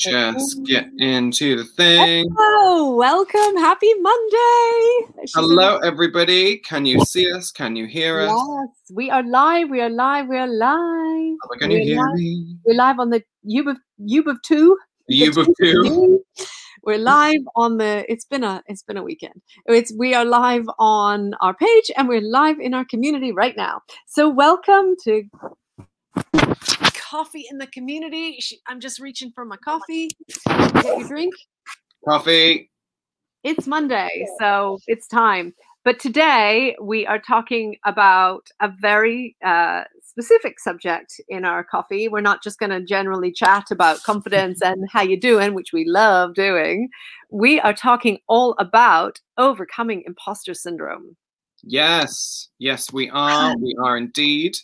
just get into the thing. Oh, welcome. Happy Monday. She's Hello, everybody. Can you see us? Can you hear us? Yes, we are live. We are live. We are live. Are can you hear live. me? We're live on the Ube of Ube of Two. You of two. We're live on the. It's been a. It's been a weekend. It's we are live on our page and we're live in our community right now. So welcome to coffee in the community. Sh- I'm just reaching for my coffee. Get your drink. Coffee. It's Monday, so it's time. But today we are talking about a very uh, specific subject in our coffee. We're not just going to generally chat about confidence and how you're doing, which we love doing. We are talking all about overcoming imposter syndrome. Yes, yes, we are. We are indeed.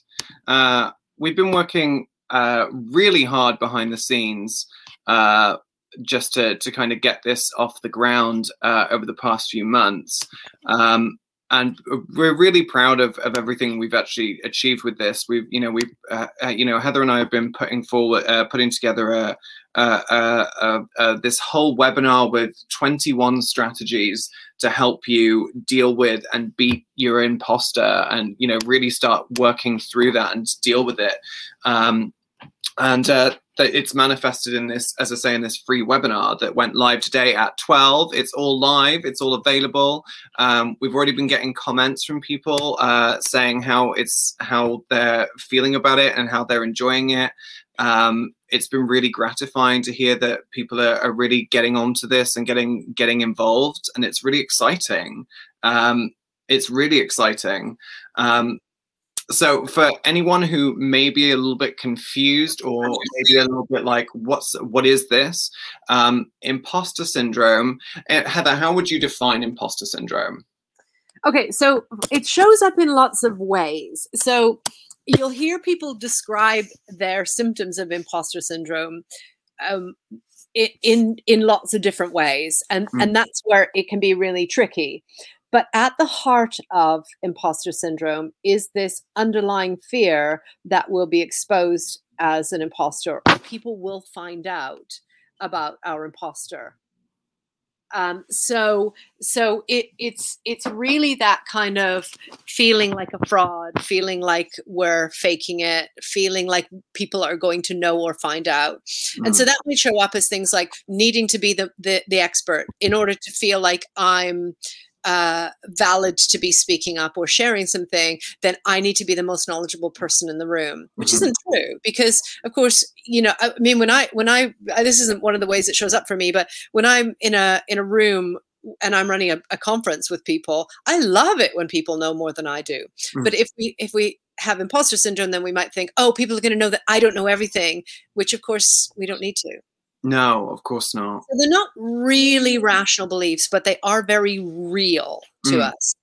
Uh, we've been working uh, really hard behind the scenes uh, just to, to kind of get this off the ground uh, over the past few months. Um, and we're really proud of, of everything we've actually achieved with this. We've, you know, we've, uh, uh, you know, Heather and I have been putting forward, uh, putting together a, this whole webinar with 21 strategies to help you deal with and beat your imposter and you know really start working through that and deal with it um, and uh, it's manifested in this as i say in this free webinar that went live today at 12 it's all live. It's all available. Um, we've already been getting comments from people uh, saying how it's how they're feeling about it and how they're enjoying it. Um, it's been really gratifying to hear that people are, are really getting onto this and getting getting involved and it's really exciting. Um, it's really exciting. Um, so for anyone who may be a little bit confused or maybe a little bit like what's what is this um, imposter syndrome uh, heather how would you define imposter syndrome Okay, so it shows up in lots of ways. So you'll hear people describe their symptoms of imposter syndrome um, in in lots of different ways, and Mm. and that's where it can be really tricky. But at the heart of imposter syndrome is this underlying fear that we'll be exposed as an imposter, or people will find out about our imposter. Um, so so it it's it's really that kind of feeling like a fraud feeling like we're faking it feeling like people are going to know or find out. And so that would show up as things like needing to be the the, the expert in order to feel like i'm uh, valid to be speaking up or sharing something, then I need to be the most knowledgeable person in the room, which Mhm. isn't true because, of course, you know, I mean, when I when I uh, this isn't one of the ways it shows up for me, but when I'm in a in a room and I'm running a, a conference with people, I love it when people know more than I do. Mm. But if we if we have imposter syndrome, then we might think, oh, people are going to know that I don't know everything, which of course we don't need to. No of course not So they're not really rational beliefs, but they are very real to Mm. us.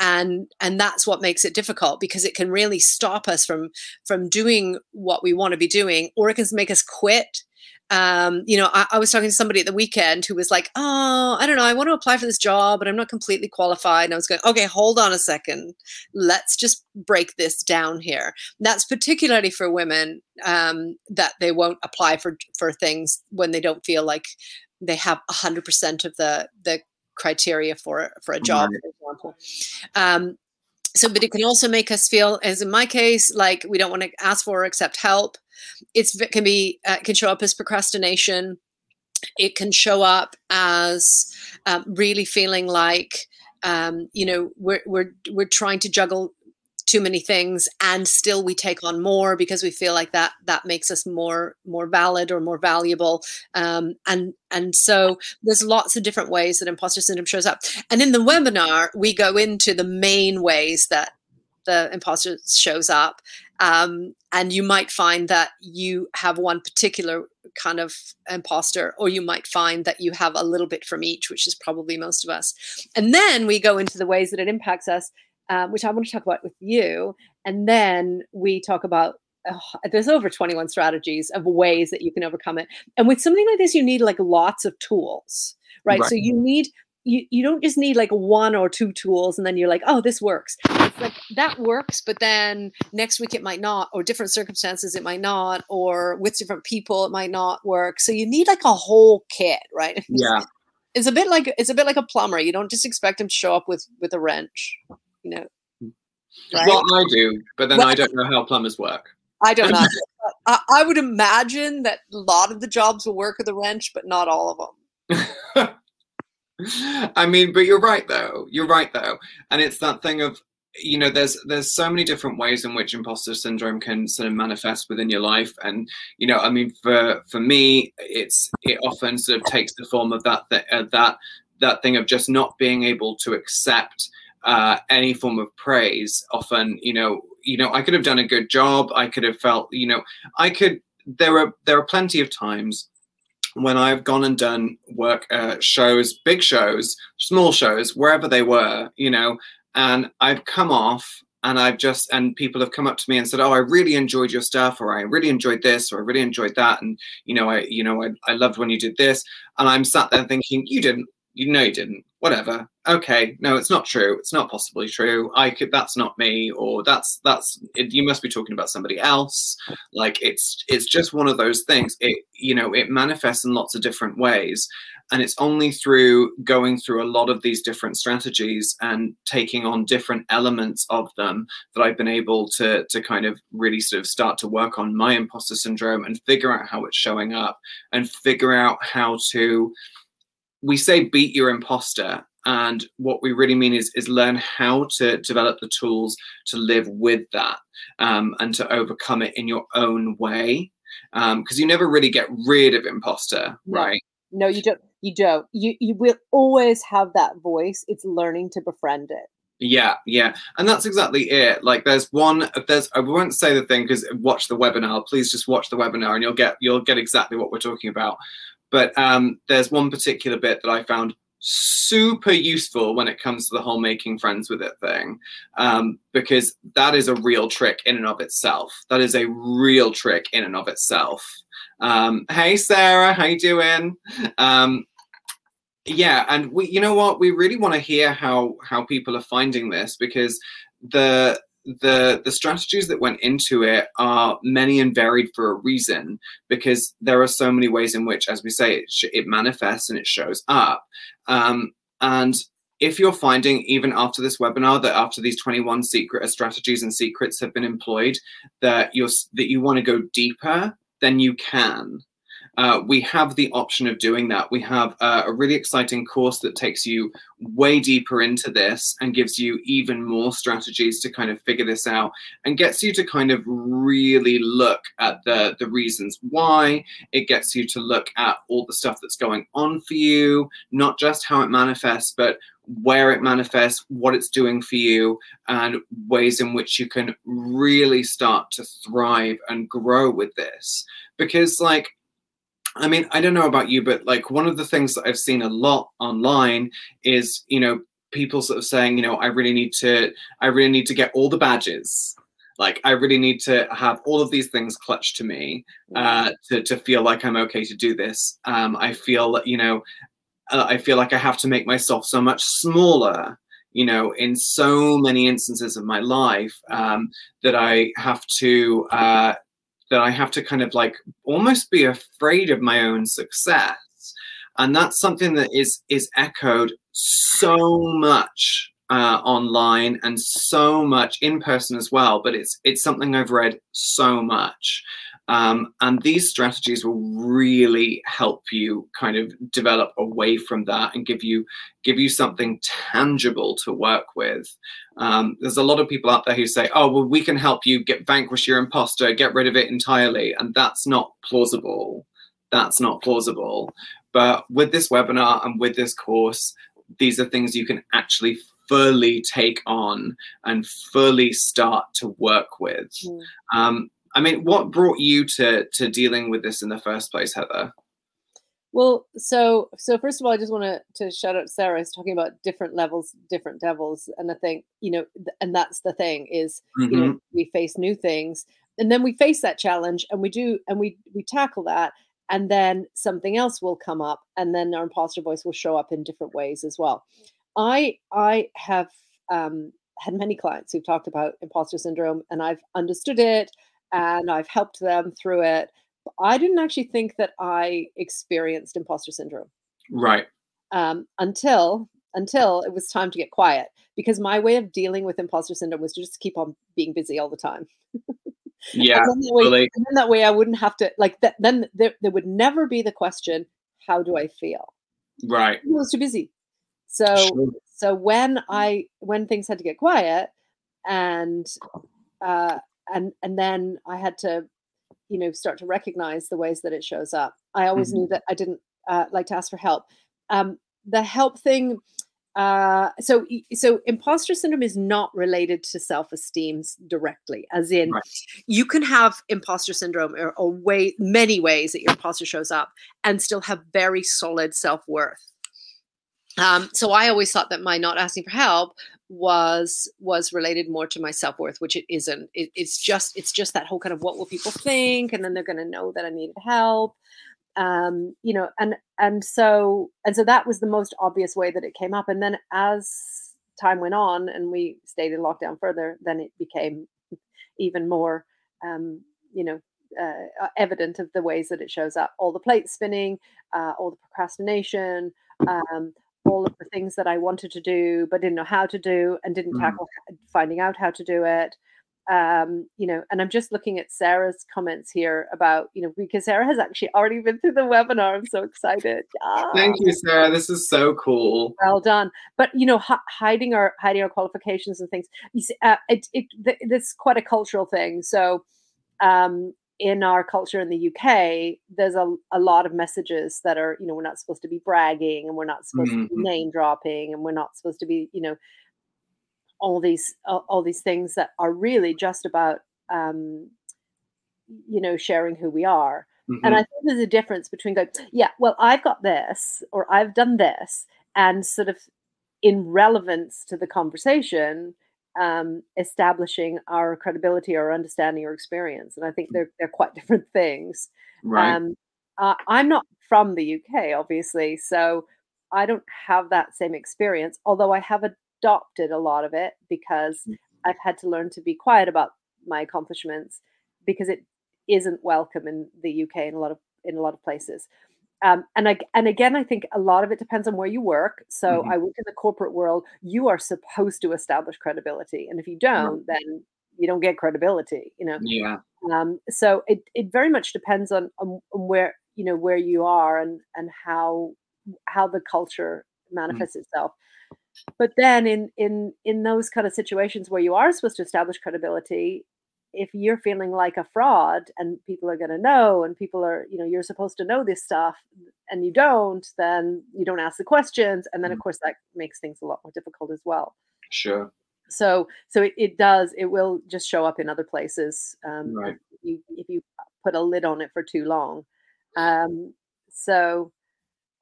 And and that's what makes it difficult because it can really stop us from from doing what we want to be doing, or it can make us quit. Um, you know, I, I was talking to somebody at the weekend who was like, "Oh, I don't know, I want to apply for this job, but I'm not completely qualified." And I was going, "Okay, hold on a second. Let's just break this down here." That's particularly for women um, that they won't apply for for things when they don't feel like they have 100% of the the criteria for for a job Right. for example um so but it can also make us feel as in my case like we don't want to ask for or accept help. It's it can be uh, can show up as procrastination. It can show up as um, really feeling like um, you know we're we're we're trying to juggle too many things and still we take on more because we feel like that that makes us more more valid or more valuable. Um, and and so there's lots of different ways that imposter syndrome shows up. And in the webinar we go into the main ways that the imposter shows up. Um, and you might find that you have one particular kind of imposter or you might find that you have a little bit from each which is probably most of us. And then we go into the ways that it impacts us um, which I want to talk about with you. And then we talk about oh, there's over 21 strategies of ways that you can overcome it. And with something like this, you need like lots of tools, right? So you need you, you don't just need like one or two tools and then you're like oh this works it's like that works but then next week it might not or different circumstances it might not or with different people it might not work so you need like a whole kit right yeah it's a bit like it's a bit like a plumber you don't just expect him to show up with with a wrench know right? well i do but then well, i don't know how plumbers work. I don't know. I, I would imagine that a lot of the jobs will work with a wrench but not all of them I mean, but you're right though. You're right though, and it's that thing of you know there's there's so many different ways in which imposter syndrome can sort of manifest within your life. And you know i mean for for me it's it often sort of takes the form of that th- uh, that that thing of just not being able to accept uh, any form of praise. Often you know you know i could have done a good job. I could have felt you know i could there are there are plenty of times when I've gone and done work uh, shows, big shows, small shows, wherever they were, you know, and I've come off and I've just and people have come up to me and said, "Oh, I really enjoyed your stuff," or "I really enjoyed this," or "I really enjoyed that," and you know, I you know, I, I loved when you did this, and I'm sat there thinking, "You didn't, you know, you didn't." whatever. Okay. No it's not true. It's not possibly true. I could that's not me or that's that's it, you must be talking about somebody else. Like it's it's just one of those things. It you know it manifests in lots of different ways and it's only through going through a lot of these different strategies and taking on different elements of them that i've been able to to kind of really sort of start to work on my imposter syndrome and figure out how it's showing up and figure out how to we say beat your imposter and what we really mean is is learn how to develop the tools to live with that um, and to overcome it in your own way because um, you never really get rid of imposter no. right? No you don't you don't. You you will always have that voice. It's learning to befriend it. Yeah yeah. And that's exactly it. Like there's one there's i won't say the thing because watch the webinar. Please just watch the webinar and you'll get you'll get exactly what we're talking about but um, there's one particular bit that I found super useful when it comes to the whole making friends with it thing um, because that is a real trick in and of itself. That is a real trick in and of itself. Um, hey sarah how you doing? Um, yeah and we you know what? We really want to hear how how people are finding this because the the the strategies that went into it are many and varied for a reason because there are so many ways in which as we say it, sh- it manifests and it shows up. Um, and if you're finding even after this webinar that after these 21 secret uh, strategies and secrets have been employed that you're that you want to go deeper then you can uh, we have the option of doing that. We have uh, a really exciting course that takes you way deeper into this and gives you even more strategies to kind of figure this out and gets you to kind of really look at the, the reasons why. It gets you to look at all the stuff that's going on for you, not just how it manifests, but where it manifests, what it's doing for you, and ways in which you can really start to thrive and grow with this. Because, like, I mean, I don't know about you, but like one of the things that I've seen a lot online is, you know, people sort of saying, you know, I really need to, I really need to get all the badges. Like, I really need to have all of these things clutched to me uh, to, to feel like I'm okay to do this. Um, I feel you know, uh, I feel like I have to make myself so much smaller you know, in so many instances of my life um, that I have to uh, that I have to kind of like almost be afraid of my own success. And that's something that is is echoed so much uh, online and so much in person as well. But it's it's something I've read so much. Um, and these strategies will really help you kind of develop away from that and give you give you something tangible to work with. Um, there's a lot of people out there who say, "Oh, well, we can help you get vanquish your imposter, get rid of it entirely," and that's not plausible. That's not plausible. But with this webinar and with this course, these are things you can actually fully take on and fully start to work with. Mm. Um, I mean, what brought you to to dealing with this in the first place, Heather? Well, so so first of all, I just want to to shout out Sarah is talking about different levels, different devils, and I think you know, and that's the thing is mm-hmm. you know mm-hmm. we face new things, and then we face that challenge, and we do, and we we tackle that, and then something else will come up and then our imposter voice will show up in different ways as well i i have um, had many clients who've talked about imposter syndrome and i've understood it and i've helped them through it i didn't actually think that i experienced imposter syndrome right um, until until it was time to get quiet because my way of dealing with imposter syndrome was to just keep on being busy all the time yeah and then, that way, totally. and then that way I wouldn't have to like that. Then there, there would never be the question, "How do I feel?" right I was too busy. So Sure. so when I when things had to get quiet, and uh, and and then I had to, you know, start to recognize the ways that it shows up. I always knew that I didn't uh, like to ask for help. Um, the help thing. Uh, so so imposter syndrome is not related to self-esteem directly, as in Right. you can have imposter syndrome or, or way many ways that your imposter shows up and still have very solid self-worth um, so i always thought that my not asking for help was was related more to my self-worth which it isn't. It, it's just it's just that whole kind of what will people think and then they're going to know that i needed help. Um, you know and and so and so that was the most obvious way that it came up. And then as time went on and we stayed in lockdown further then it became even more um, you know uh, uh, evident of the ways that it shows up. All the plate spinning uh, all the procrastination um, all of the things that i wanted to do but didn't know how to do and didn't Mhm. tackle finding out how to do it um, you know, and I'm just looking at Sarah's comments here about, you know, because Sarah has actually already been through the webinar. I'm so excited. thank Ah, you sarah this is so cool Well done. But you know, hi- hiding our hiding our qualifications and things. You see, uh, it it th- this is quite a cultural thing. So, um, in our culture in the UK, there's a, a lot of messages that are, you know, we're not supposed to be bragging and we're not supposed to be Mhm. name dropping and we're not supposed to be, you know, all these all, all these things that are really just about um, you know sharing who we are and Mhm. i think there's a difference between going yeah well i've got this or i've done this and sort of in relevance to the conversation um, establishing our credibility or understanding or experience and i think they're, they're quite different things right um, uh, I'm not from the UK, obviously, so I don't have that same experience. Although I have adopted a lot of it because I've had to learn to be quiet about my accomplishments because it isn't welcome in the UK in a lot of in a lot of places. Um, and I, and again, I think a lot of it depends on where you work. So Mhm. I work in the corporate world. You are supposed to establish credibility, and if you don't, then you don't get credibility. You know, yeah um, so it, it very much depends on, on, on where you know where you are and and how how the culture manifests itself but then in in in those kind of situations where you are supposed to establish credibility if you're feeling like a fraud and people are going to know and people are you know you're supposed to know this stuff and you don't then you don't ask the questions and then of Mm. course that makes things a lot more difficult as well sure so so it, it does it will just show up in other places um Right. if you if you put a lid on it for too long um so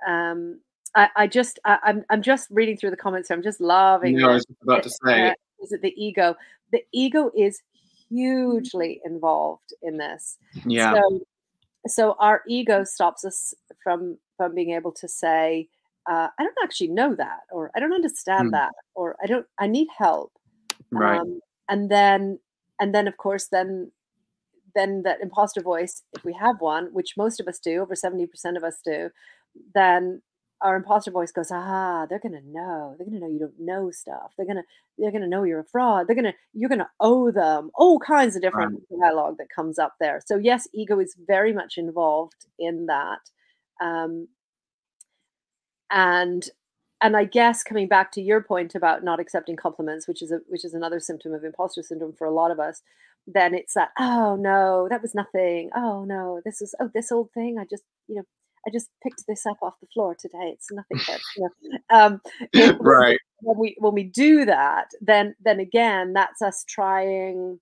um i i just I, i'm i'm just reading through the comments here. i'm just loving no, i was about to say Uh, is it the ego the ego is hugely involved in this. Yeah. So so our ego stops us from from being able to say uh, i don't actually know that or i don't understand Hmm. that or i don't i need help. Right. Um, and then and then of course then then that imposter voice if we have one which most of us do over 70% of us do then our imposter voice goes ah they're gonna know they're gonna know you don't know stuff they're gonna they're gonna know you're a fraud they're gonna you're gonna owe them all kinds of different dialogue that comes up there so yes ego is very much involved in that um, and and I guess coming back to your point about not accepting compliments, which is a which is another symptom of imposter syndrome for a lot of us, then it's that oh no, that was nothing. Oh no, this is oh this old thing. I just you know I just picked this up off the floor today. It's nothing. But, you know, um, it- right when we when we do that, then then again, that's us trying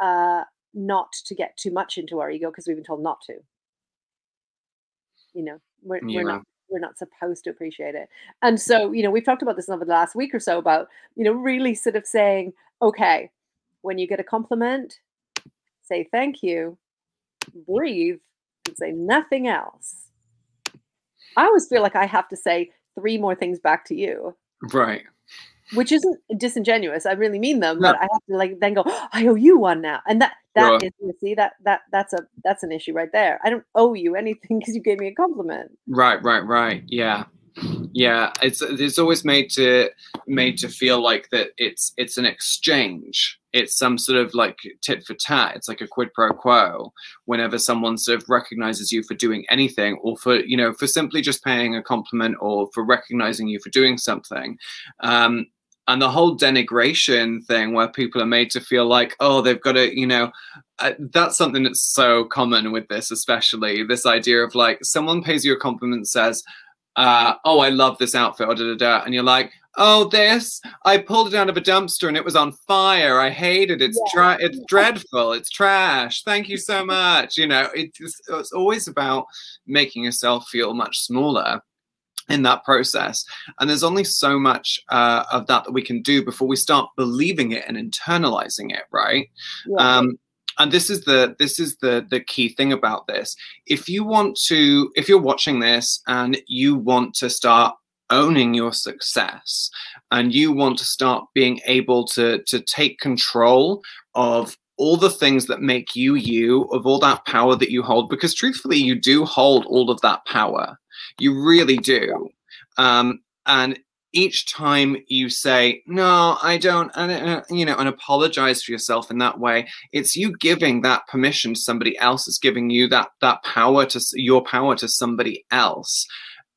uh, not to get too much into our ego because we've been told not to. You know, we're, we're not we're not supposed to appreciate it. And so, you know, we've talked about this over the last week or so about, you know, really sort of saying, okay, when you get a compliment, say thank you, breathe, and say nothing else, I always feel like I have to say three more things back to you. Right. Which isn't disingenuous. I really mean them, no. but I have to like then go, oh, I owe you one now. And that that is you see that that that's a that's an issue right there. I don't owe you anything because you gave me a compliment. Right, right, right. Yeah yeah it's it's always made to made to feel like that it's it's an exchange it's some sort of like tit for tat it's like a quid pro quo whenever someone sort of recognizes you for doing anything or for you know for simply just paying a compliment or for recognizing you for doing something um and the whole denigration thing where people are made to feel like oh they've got to you know uh, that's something that's so common with this especially this idea of like someone pays you a compliment says uh, oh, I love this outfit, or da, da, da. and you're like, oh, this, I pulled it out of a dumpster and it was on fire. I hate it. It's yeah. dry, it's dreadful. It's trash. Thank you so much. You know, it's, it's always about making yourself feel much smaller in that process. And there's only so much uh, of that that we can do before we start believing it and internalizing it, right? Yeah. Um, and this is the this is the the key thing about this if you want to if you're watching this and you want to start owning your success and you want to start being able to to take control of all the things that make you you of all that power that you hold because truthfully you do hold all of that power. You really do. Um, and each time you say no i don't, and you know and apologize for yourself in that way it's you giving that permission to somebody else. It's giving you that that power to your power to somebody else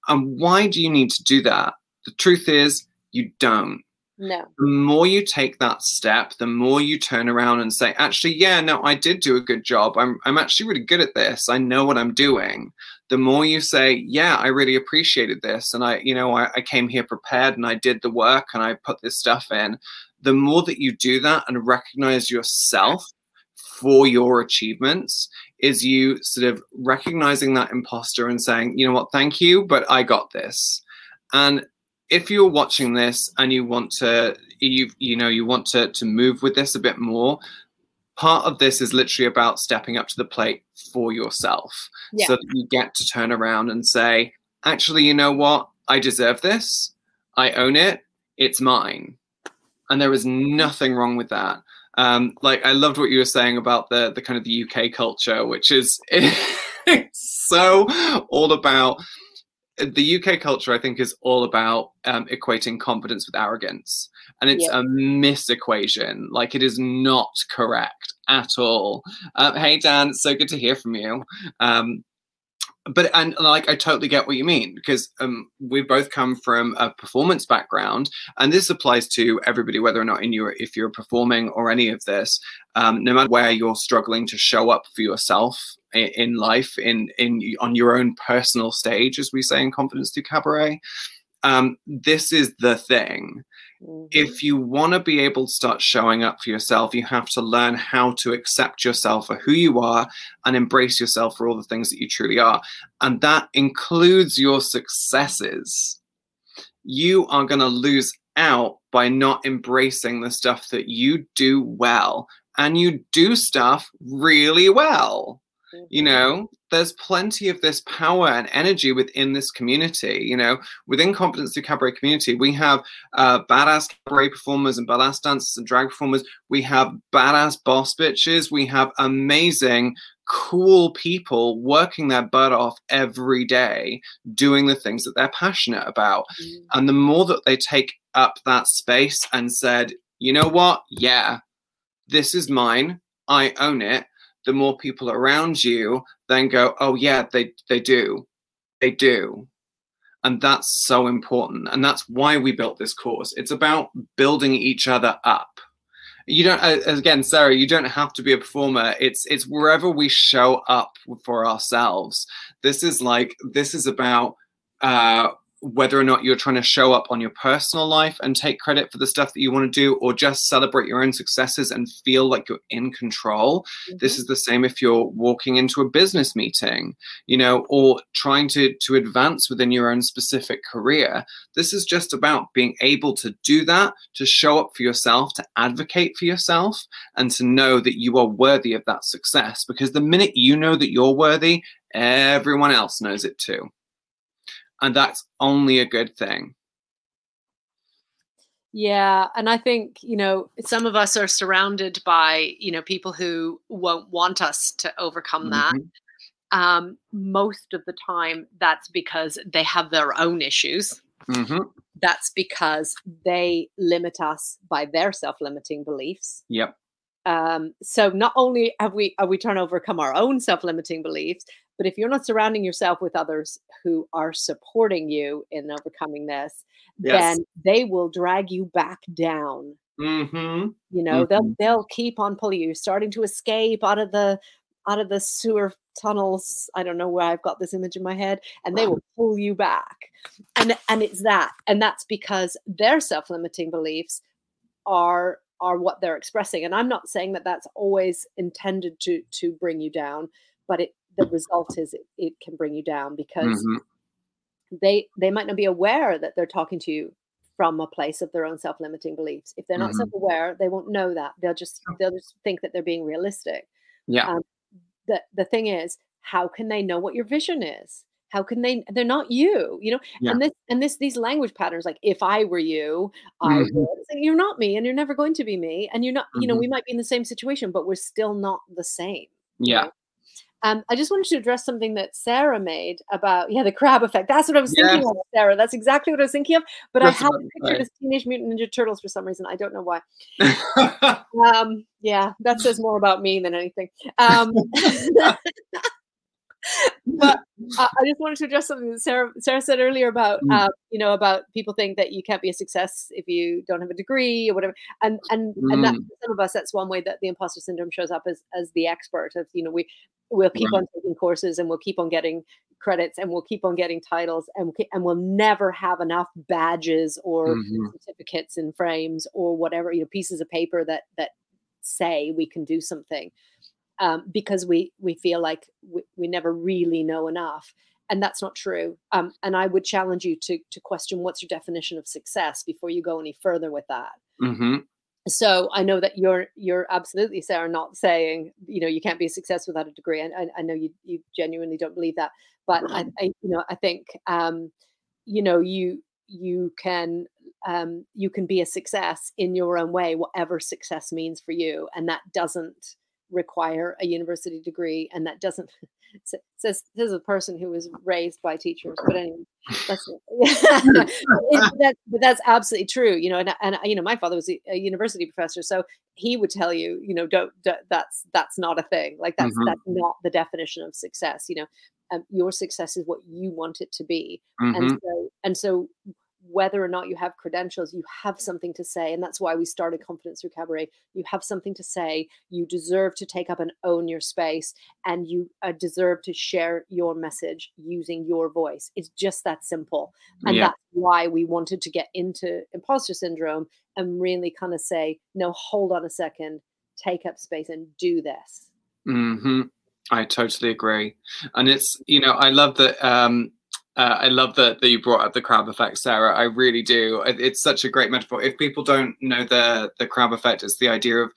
and why do you need to do that the truth is you don't no. The more you take that step, the more you turn around and say, actually, yeah, no, I did do a good job. I'm I'm actually really good at this. I know what I'm doing the more you say, yeah, I really appreciated this. And I, you know, I, I, came here prepared and I did the work and I put this stuff in. The more that you do that and recognize yourself for your achievements, is you sort of recognizing that imposter and saying, you know what, thank you, but I got this. And if you're watching this and you want to, you you know, you want to to move with this a bit more, part of this is literally about stepping up to the plate for yourself yeah. so that you get to turn around and say actually you know what? I deserve this. I own it. It's mine. And there is nothing wrong with that um, like i loved what you were saying about the the kind of the uk culture which is it's so all about the UK culture, I think, is all about um, equating confidence with arrogance. And it's yeah. a misequation. Like, it is not correct at all. Uh, hey, Dan, so good to hear from you. Um, but and like I totally get what you mean because um, we both come from a performance background, and this applies to everybody, whether or not in your if you're performing or any of this. Um, no matter where you're struggling to show up for yourself in, in life, in in on your own personal stage, as we say in Confidence Through Cabaret, um, this is the thing Mm-hmm. If you want to be able to start showing up for yourself, you have to learn how to accept yourself for who you are and embrace yourself for all the things that you truly are. And that includes your successes. You are going to lose out by not embracing the stuff that you do well. And you do stuff really well you know there's plenty of this power and energy within this community. You know within confidence through cabaret community we have uh, badass cabaret performers and badass dancers and drag performers. We have badass boss bitches. We have amazing cool people working their butt off every day doing the things that they're passionate about. Mm. and the more that they take up that space and said you know what? Yeah this is mine. I own it the more people around you then go, oh yeah, they they do, they do, and that's so important, and that's why we built this course. It's about building each other up. You don't, again, Sarah, you don't have to be a performer. It's it's wherever we show up for ourselves. This is like this is about uh, whether or not you're trying to show up on your personal life and take credit for the stuff that you want to do or just celebrate your own successes and feel like you're in control mm-hmm. this is the same if you're walking into a business meeting you know or trying to to advance within your own specific career this is just about being able to do that to show up for yourself to advocate for yourself and to know that you are worthy of that success because the minute you know that you're worthy everyone else knows it too and that's only a good thing. Yeah and i think you know some of us are surrounded by you know people who won't want us to overcome mm-hmm. that um, most of the time that's because they have their own issues. Mm-hmm. that's because they limit us by their self-limiting beliefs. Yep. Um, so not only have we have we trying to overcome our own self-limiting beliefs but if you're not surrounding yourself with others who are supporting you in overcoming this, yes. then they will drag you back down. Mm-hmm. You know, mm-hmm. they'll they'll keep on pulling you, starting to escape out of the out of the sewer tunnels. I don't know where I've got this image in my head, and they will pull you back. And and it's that, and that's because their self-limiting beliefs are are what they're expressing. And I'm not saying that that's always intended to to bring you down, but it the result is it, it can bring you down because mm-hmm. they they might not be aware that they're talking to you from a place of their own self-limiting beliefs if they're not mm-hmm. self-aware they won't know that they'll just they'll just think that they're being realistic yeah um, the the thing is how can they know what your vision is how can they they're not you you know yeah. and this and this these language patterns like if i were you i mm-hmm. would you're not me and you're never going to be me and you're not mm-hmm. you know we mm-hmm. might be in the same situation but we're still not the same yeah know? Um, I just wanted to address something that Sarah made about yeah the crab effect. That's what I was yes. thinking of, Sarah. That's exactly what I was thinking of. But That's I had a picture of Teenage Mutant Ninja Turtles for some reason. I don't know why. um, yeah, that says more about me than anything. Um, but uh, I just wanted to address something that Sarah Sarah said earlier about mm. uh, you know about people think that you can't be a success if you don't have a degree or whatever, and and mm. and that mm. some of us that's one way that the imposter syndrome shows up as as the expert of you know we we'll keep right. on taking courses and we'll keep on getting credits and we'll keep on getting titles and we'll, and we'll never have enough badges or mm-hmm. certificates and frames or whatever you know pieces of paper that that say we can do something um, because we we feel like we, we never really know enough and that's not true um, and i would challenge you to to question what's your definition of success before you go any further with that mm-hmm. So i know that you're you're absolutely sarah not saying you know you can't be a success without a degree and I, I, know you you genuinely don't believe that but I, I you know i think um you know you you can um you can be a success in your own way whatever success means for you and that doesn't require a university degree, and that doesn't says this is a person who was raised by teachers. But anyway, that's that, but that's absolutely true. You know, and, and you know, my father was a, a, university professor, so he would tell you, you know, don't, don't that's that's not a thing. Like that's mm-hmm. that's not the definition of success. You know, um, your success is what you want it to be, mm-hmm. and so and so whether or not you have credentials, you have something to say. And that's why we started Confidence Through Cabaret. You have something to say. You deserve to take up and own your space, and you uh, deserve to share your message using your voice. It's just that simple. And yeah. that's why we wanted to get into imposter syndrome and really kind of say, no, hold on a second, take up space and do this. Mm-hmm. I totally agree. And it's, you know, I love that. Um, uh, I love that, that you brought up the crab effect, Sarah. I really do. It, it's such a great metaphor. If people don't know the the crab effect, it's the idea of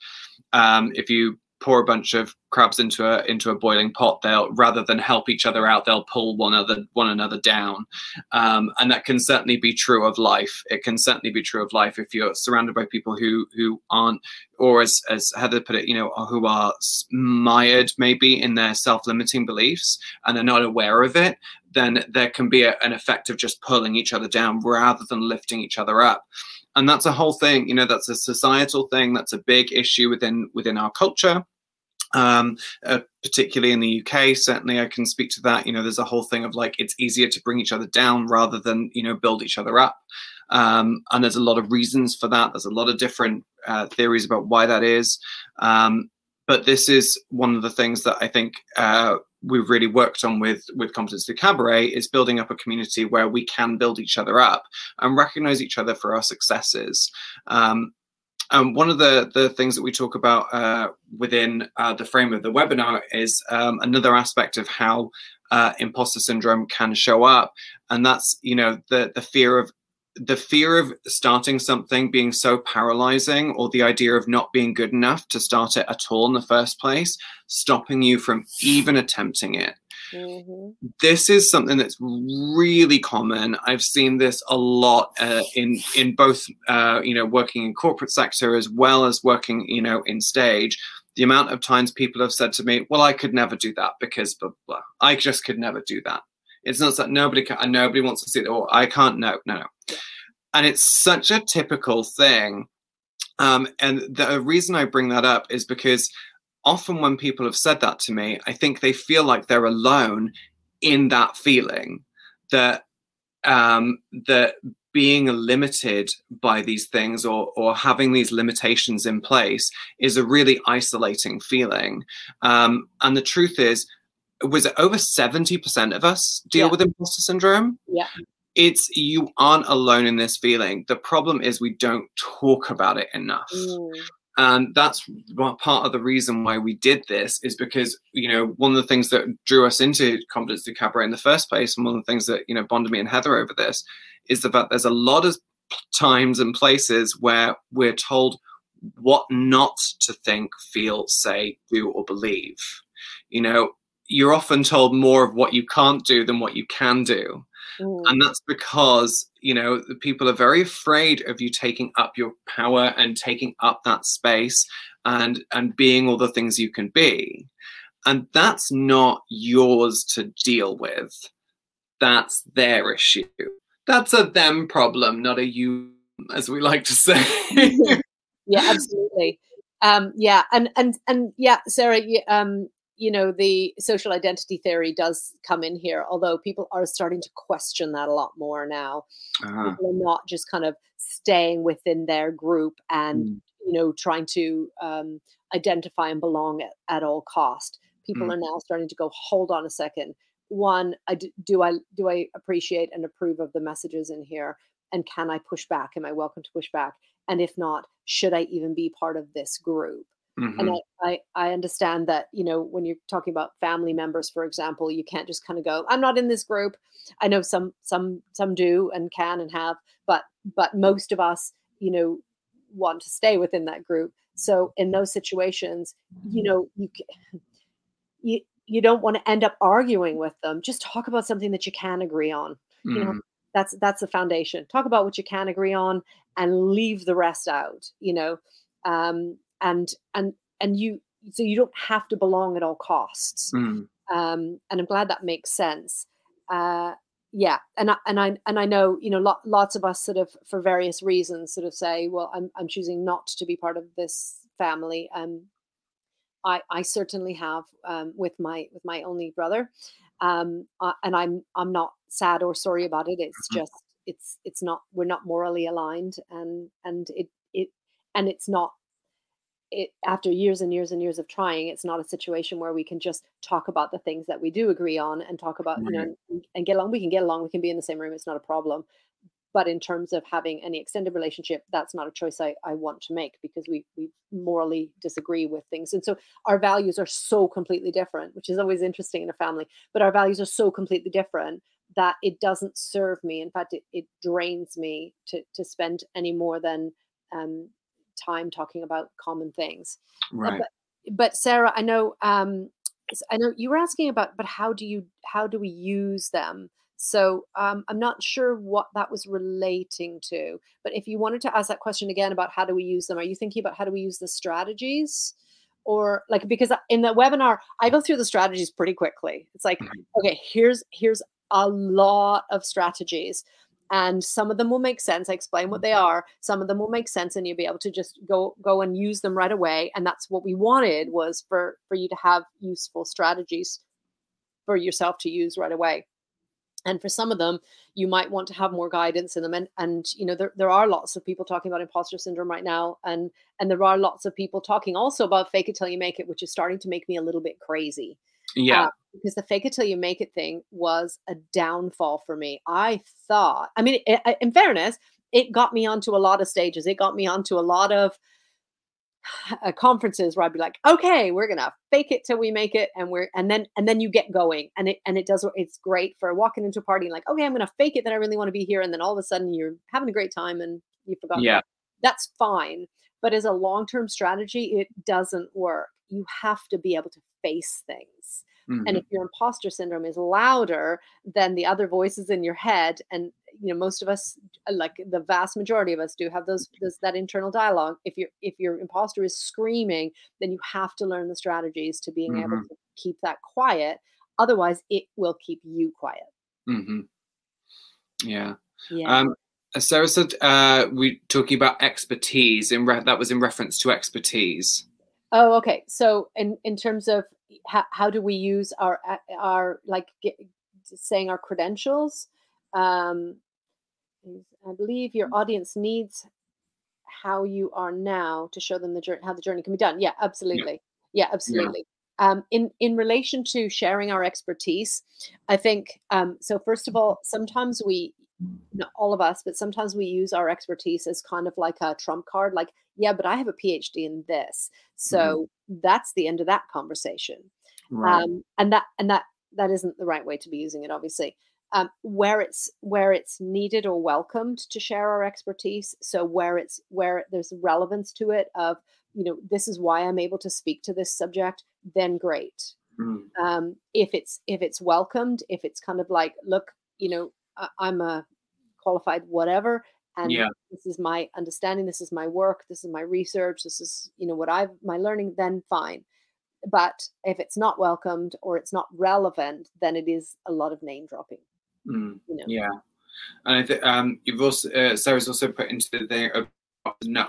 um, if you pour a bunch of crabs into a into a boiling pot they'll rather than help each other out they'll pull one other one another down um, and that can certainly be true of life it can certainly be true of life if you're surrounded by people who who aren't or as as heather put it you know who are mired maybe in their self-limiting beliefs and they're not aware of it then there can be a, an effect of just pulling each other down rather than lifting each other up and that's a whole thing you know that's a societal thing that's a big issue within within our culture um, uh, particularly in the UK. Certainly, I can speak to that. You know, there's a whole thing of like it's easier to bring each other down rather than you know build each other up. Um, and there's a lot of reasons for that. There's a lot of different uh, theories about why that is. Um, but this is one of the things that I think uh, we've really worked on with with competence competency cabaret is building up a community where we can build each other up and recognize each other for our successes. Um, and one of the the things that we talk about uh, within uh, the frame of the webinar is um, another aspect of how uh, imposter syndrome can show up, and that's you know the the fear of the fear of starting something being so paralyzing or the idea of not being good enough to start it at all in the first place stopping you from even attempting it mm-hmm. this is something that's really common i've seen this a lot uh, in in both uh, you know working in corporate sector as well as working you know in stage the amount of times people have said to me well i could never do that because blah, blah. i just could never do that it's not that nobody can, nobody wants to see it, or I can't. No, no, no. And it's such a typical thing. Um, and the reason I bring that up is because often when people have said that to me, I think they feel like they're alone in that feeling that um, that being limited by these things or or having these limitations in place is a really isolating feeling. Um, and the truth is, was it over 70% of us deal yeah. with imposter syndrome? Yeah. It's you aren't alone in this feeling. The problem is we don't talk about it enough. Mm. And that's part of the reason why we did this is because, you know, one of the things that drew us into Confidence Through Cabaret in the first place, and one of the things that, you know, bonded me and Heather over this is the fact there's a lot of times and places where we're told what not to think, feel, say, do, or believe. You know, you're often told more of what you can't do than what you can do. Mm. And that's because, you know, the people are very afraid of you taking up your power and taking up that space and and being all the things you can be. And that's not yours to deal with. That's their issue. That's a them problem, not a you, as we like to say. yeah, absolutely. Um, yeah, and and and yeah, Sarah, um, you know the social identity theory does come in here although people are starting to question that a lot more now. Uh-huh. people are not just kind of staying within their group and mm. you know trying to um, identify and belong at, at all cost. People mm. are now starting to go hold on a second. One I do, do i do i appreciate and approve of the messages in here? And can i push back? Am i welcome to push back? And if not should i even be part of this group Mm-hmm. And I, I, I understand that, you know, when you're talking about family members, for example, you can't just kind of go, I'm not in this group. I know some some some do and can and have, but but most of us, you know, want to stay within that group. So in those situations, you know, you you you don't want to end up arguing with them. Just talk about something that you can agree on. Mm-hmm. You know, mm-hmm. that's that's the foundation. Talk about what you can agree on and leave the rest out. You know, um, and and and you so you don't have to belong at all costs. Mm. um, and i'm glad that makes sense. Uh, yeah and I, and i and i know you know lot, lots of us sort of for various reasons sort of say well i'm, I'm choosing not to be part of this family. Um i i certainly have um, with my with my only brother. Um uh, and i'm i'm not sad or sorry about it. It's mm-hmm. just it's it's not we're not morally aligned and and it it and it's not it, after years and years and years of trying, it's not a situation where we can just talk about the things that we do agree on and talk about, you know, and get along. We can get along. We can be in the same room. It's not a problem. But in terms of having any extended relationship, that's not a choice I, I want to make because we we morally disagree with things. And so our values are so completely different, which is always interesting in a family. But our values are so completely different that it doesn't serve me. In fact, it, it drains me to to spend any more than um, time talking about common things. Uh, right. Uh, but, but, Sarah, I know um, I know you were asking about, but how do you how do we use them? So um, I'm not sure what that was relating to. But if you wanted to ask that question again about how do we use them, are you thinking about how do we use the strategies? Or like because in the webinar, I go through the strategies pretty quickly. It's like, mm-hmm. okay, here's here's a lot of strategies and some of them will make sense i explain what they mm-hmm. are some of them will make sense and you'll be able to just go go and use them right away and that's what we wanted was for for you to have useful strategies for yourself to use right away and for some of them you might want to have more guidance in them and and you know there, there are lots of people talking about imposter syndrome right now and and there are lots of people talking also about fake it till you make it which is starting to make me a little bit crazy Yeah. Uh, because the fake it till you make it thing was a downfall for me. I thought, I mean, it, in fairness, it got me onto a lot of stages. It got me onto a lot of uh, conferences where I'd be like, okay, we're gonna fake it till we make it, and we're and then and then you get going, and it and it does it's great for walking into a party and like, okay, I'm gonna fake it that I really want to be here, and then all of a sudden you're having a great time and you forgot. Yeah, that's fine, but as a long term strategy, it doesn't work. You have to be able to face things. Mm-hmm. And if your imposter syndrome is louder than the other voices in your head, and you know most of us, uh, like the vast majority of us, do have those, those that internal dialogue. If your if your imposter is screaming, then you have to learn the strategies to being mm-hmm. able to keep that quiet. Otherwise, it will keep you quiet. Mm-hmm. Yeah. Yeah. Um, Sarah said uh, we talking about expertise. In re- that was in reference to expertise. Oh, okay. So in in terms of how, how do we use our our like get, saying our credentials? Um i believe your audience needs how you are now to show them the journey how the journey can be done. Yeah absolutely. Yeah, yeah. absolutely. Yeah. um in in relation to sharing our expertise i think um so first of all sometimes we not all of us, but sometimes we use our expertise as kind of like a trump card, like, yeah, but I have a PhD in this. Mm-hmm. So mm-hmm. that's the end of that conversation. Right. Um, and that and that that isn't the right way to be using it, obviously. Um, where it's where it's needed or welcomed to share our expertise. So where it's where there's relevance to it of, you know, this is why I'm able to speak to this subject, then great. Mm. Um, if it's if it's welcomed, if it's kind of like, look, you know, I'm a qualified whatever, and yeah. this is my understanding, this is my work, this is my research, this is you know what I've my learning. Then fine, but if it's not welcomed or it's not relevant, then it is a lot of name dropping. Mm, you know? Yeah, and I think um, you've also uh, Sarah's also put into the thing of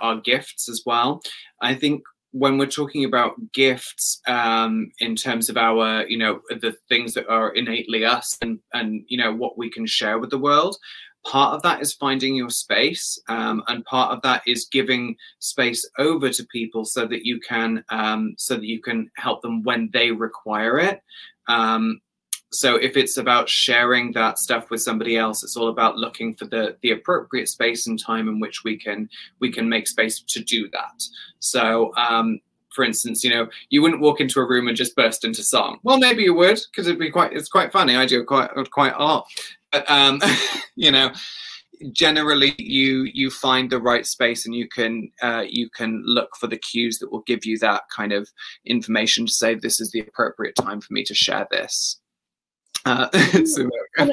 our gifts as well. I think when we're talking about gifts um, in terms of our you know the things that are innately us and and you know what we can share with the world part of that is finding your space um, and part of that is giving space over to people so that you can um, so that you can help them when they require it. Um, so if it's about sharing that stuff with somebody else it's all about looking for the the appropriate space and time in which we can we can make space to do that. So um for instance you know you wouldn't walk into a room and just burst into song. Well maybe you would because it'd be quite it's quite funny. I do quite quite a lot. but um you know generally you you find the right space and you can uh, you can look for the cues that will give you that kind of information to say this is the appropriate time for me to share this uh, so, I,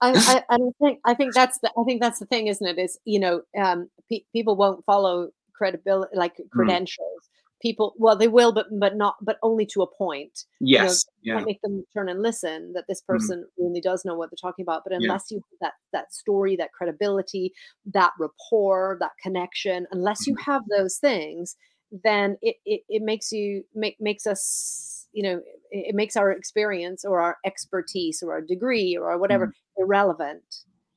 I, I think I think that's the I think that's the thing, isn't it? Is you know um, pe- people won't follow credibility like hmm. credentials. Mm. People, well, they will, but but not, but only to a point. Yes, you know, yeah. Make them turn and listen that this hmm. person mm. really does know what they're talking about. But unless yeah. you have that that story, that credibility, that rapport, that connection, unless you hmm. have those things, then it, it, it makes you make makes us you know it makes our experience or our expertise or our degree or whatever mm-hmm. irrelevant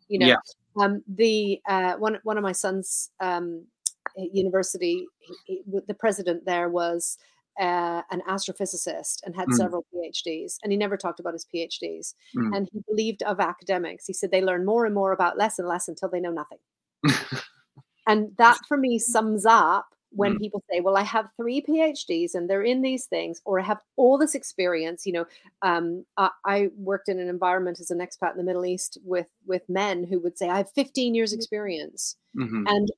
you know yeah. um, the uh, one one of my son's um, university he, he, the president there was uh, an astrophysicist and had mm. several PhDs, and he never talked about his PhDs. Mm. And he believed of academics. He said they learn more and more about less and less until they know nothing. and that for me sums up when mm. people say, "Well, I have three PhDs and they're in these things," or I have all this experience. You know, um, I, I, worked in an environment as an expat in the Middle East with with men who would say, "I have 15 years mm. experience," mm-hmm. and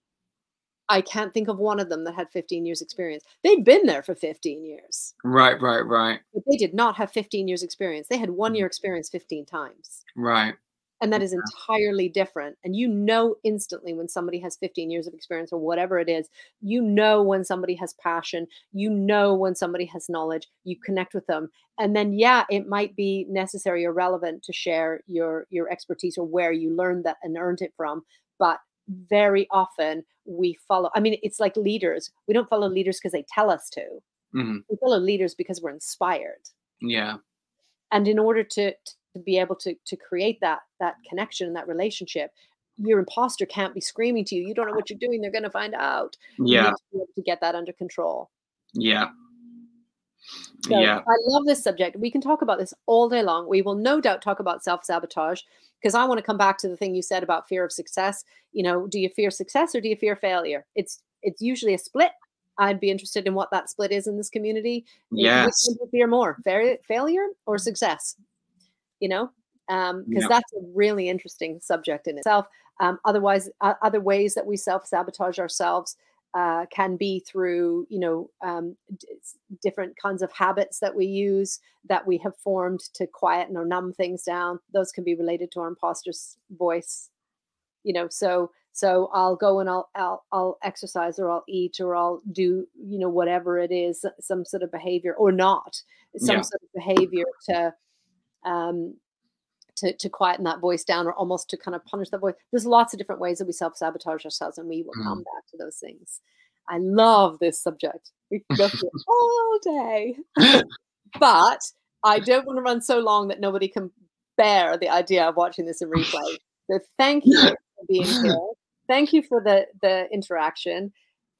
I can't think of one of them that had 15 years experience. They'd been there for 15 years. Right, right, right. But they did not have 15 years experience. They had one mm. year experience 15 times. Right and that is entirely different and you know instantly when somebody has 15 years of experience or whatever it is you know when somebody has passion you know when somebody has knowledge you connect with them and then yeah it might be necessary or relevant to share your your expertise or where you learned that and earned it from but very often we follow i mean it's like leaders. We don't follow leaders because they tell us to. Mm-hmm. we follow leaders because we're inspired. Yeah. And in order to to be able to to create that that connection and that relationship your imposter can't be screaming to you. You don't know what you're doing. They're going to find out. Yeah. to, to get that under control. Yeah So Yeah. I love this subject. We can talk about this all day long. We will no doubt talk about self sabotage because I want to come back to the thing you said about fear of success. You know, do you fear success or do you fear failure? It's it's usually a split. I'd be interested in what that split is in this community. Which Yes. one you fear more, failure or success? You know, because Yeah. that's a really interesting subject in itself. Um, otherwise, uh, other ways that we self sabotage ourselves uh, can be through, you know, um, d- different kinds of habits that we use that we have formed to quieten or numb things down. Those can be related to our imposter's voice. You know, so so I'll go and I'll I'll I'll exercise or I'll eat or I'll do you know whatever it is, some sort of behavior or not, some Yeah. sort of behavior to um, to, to quieten that voice down or almost to kind of punish that voice. There's lots of different ways that we self sabotage ourselves, and we will Mm. come back to those things. I love this subject. We can go through it all day. but I don't want to run so long that nobody can bear the idea of watching this in replay. So thank you for being here. Thank you for the, the interaction.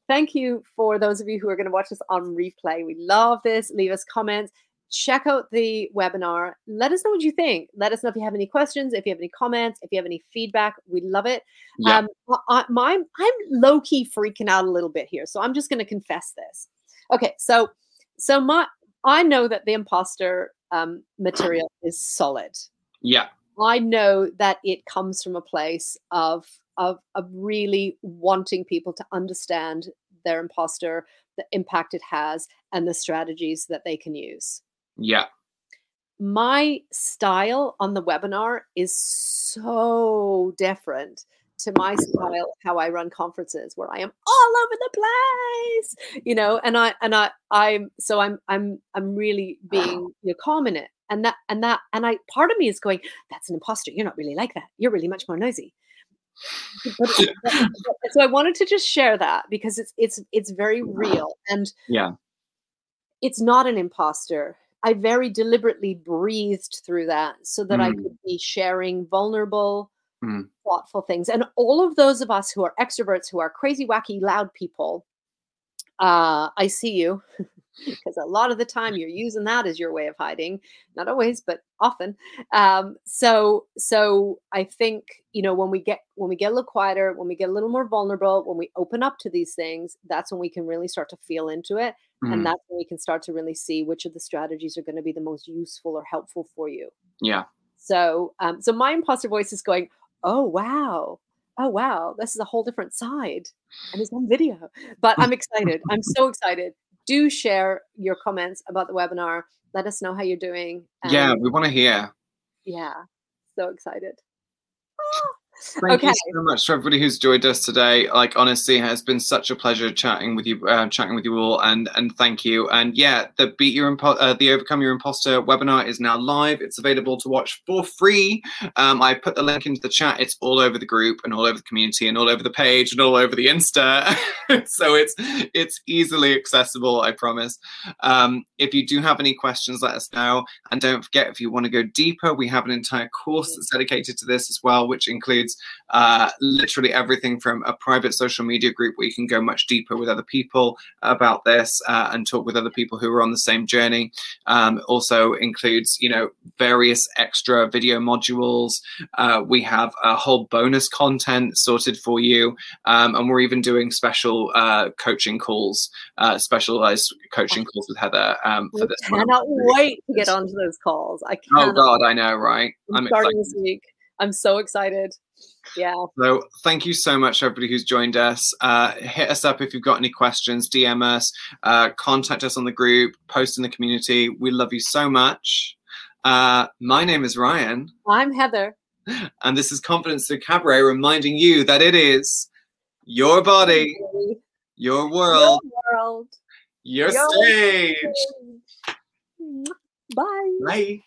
Thank you for those of you who are going to watch this on replay. We love this. Leave us comments check out the webinar. Let us know what you think. Let us know if you have any questions, if you have any comments, if you have any feedback. We love it. Yeah. Um, I, my, I'm low key freaking out a little bit here, so I'm just going to confess this. Okay, so so my I know that the imposter um, material is solid. Yeah. I know that it comes from a place of of of really wanting people to understand their imposter, the impact it has, and the strategies that they can use Yeah. my style on the webinar is so different to my style how I run conferences where I am all over the place you know and I and I I'm so I'm I'm I'm really being you know, calm in it and that and that and I part of me is going that's an imposter you're not really like that you're really much more noisy but, but- but- so I wanted to just share that because it's it's it's very real and Yeah. it's not an imposter. I very deliberately breathed through that so that I Mm. could be sharing vulnerable, Mm. thoughtful things. And all of those of us who are extroverts, who are crazy, wacky, loud people, uh, I see you because a lot of the time you're using that as your way of hiding. Not always, but often. Um, so, so I think you know when we get when we get a little quieter, when we get a little more vulnerable, when we open up to these things, that's when we can really start to feel into it Mm. and that's when we can start to really see which of the strategies are going to be the most useful or helpful for you Yeah. so um, so my imposter voice is going oh wow oh wow this is a whole different side and it's on video but i'm excited i'm so excited do share your comments about the webinar let us know how you're doing Yeah. We want to hear. yeah so excited Ah, Thank you so much to everybody who's joined us today. Like honestly, it has been such a pleasure chatting with you, uh, chatting with you all, and and thank you. And yeah, the beat your impo- uh, the overcome your imposter webinar is now live. It's available to watch for free. Um, I put the link into the chat. It's all over the group and all over the community and all over the page and all over the Insta. so it's it's easily accessible. I promise. Um, if you do have any questions, let us know. And don't forget, if you want to go deeper, we have an entire course that's dedicated to this as well, which includes uh, literally everything from a private social media group where you can go much deeper with other people about this uh, and talk with other people who are on the same journey. Um, also includes, you know, various extra video modules. Uh, we have a whole bonus content sorted for you, um, and we're even doing special uh, coaching calls, uh, specialized coaching calls with Heather um, for I this one. cannot wait to get onto those calls i Oh God, I know, right? I'm I'm starting excited. this week i'm so excited yeah So thank you so much, everybody who's joined us. Uh, hit us up if you've got any questions. DM us, uh, contact us on the group, post in the community. We love you so much. Uh, my name is Ryan, i'm Heather and this is Confidence Through Cabaret, reminding you that it is your body, your world, Your world your your stage. Bye. Bye.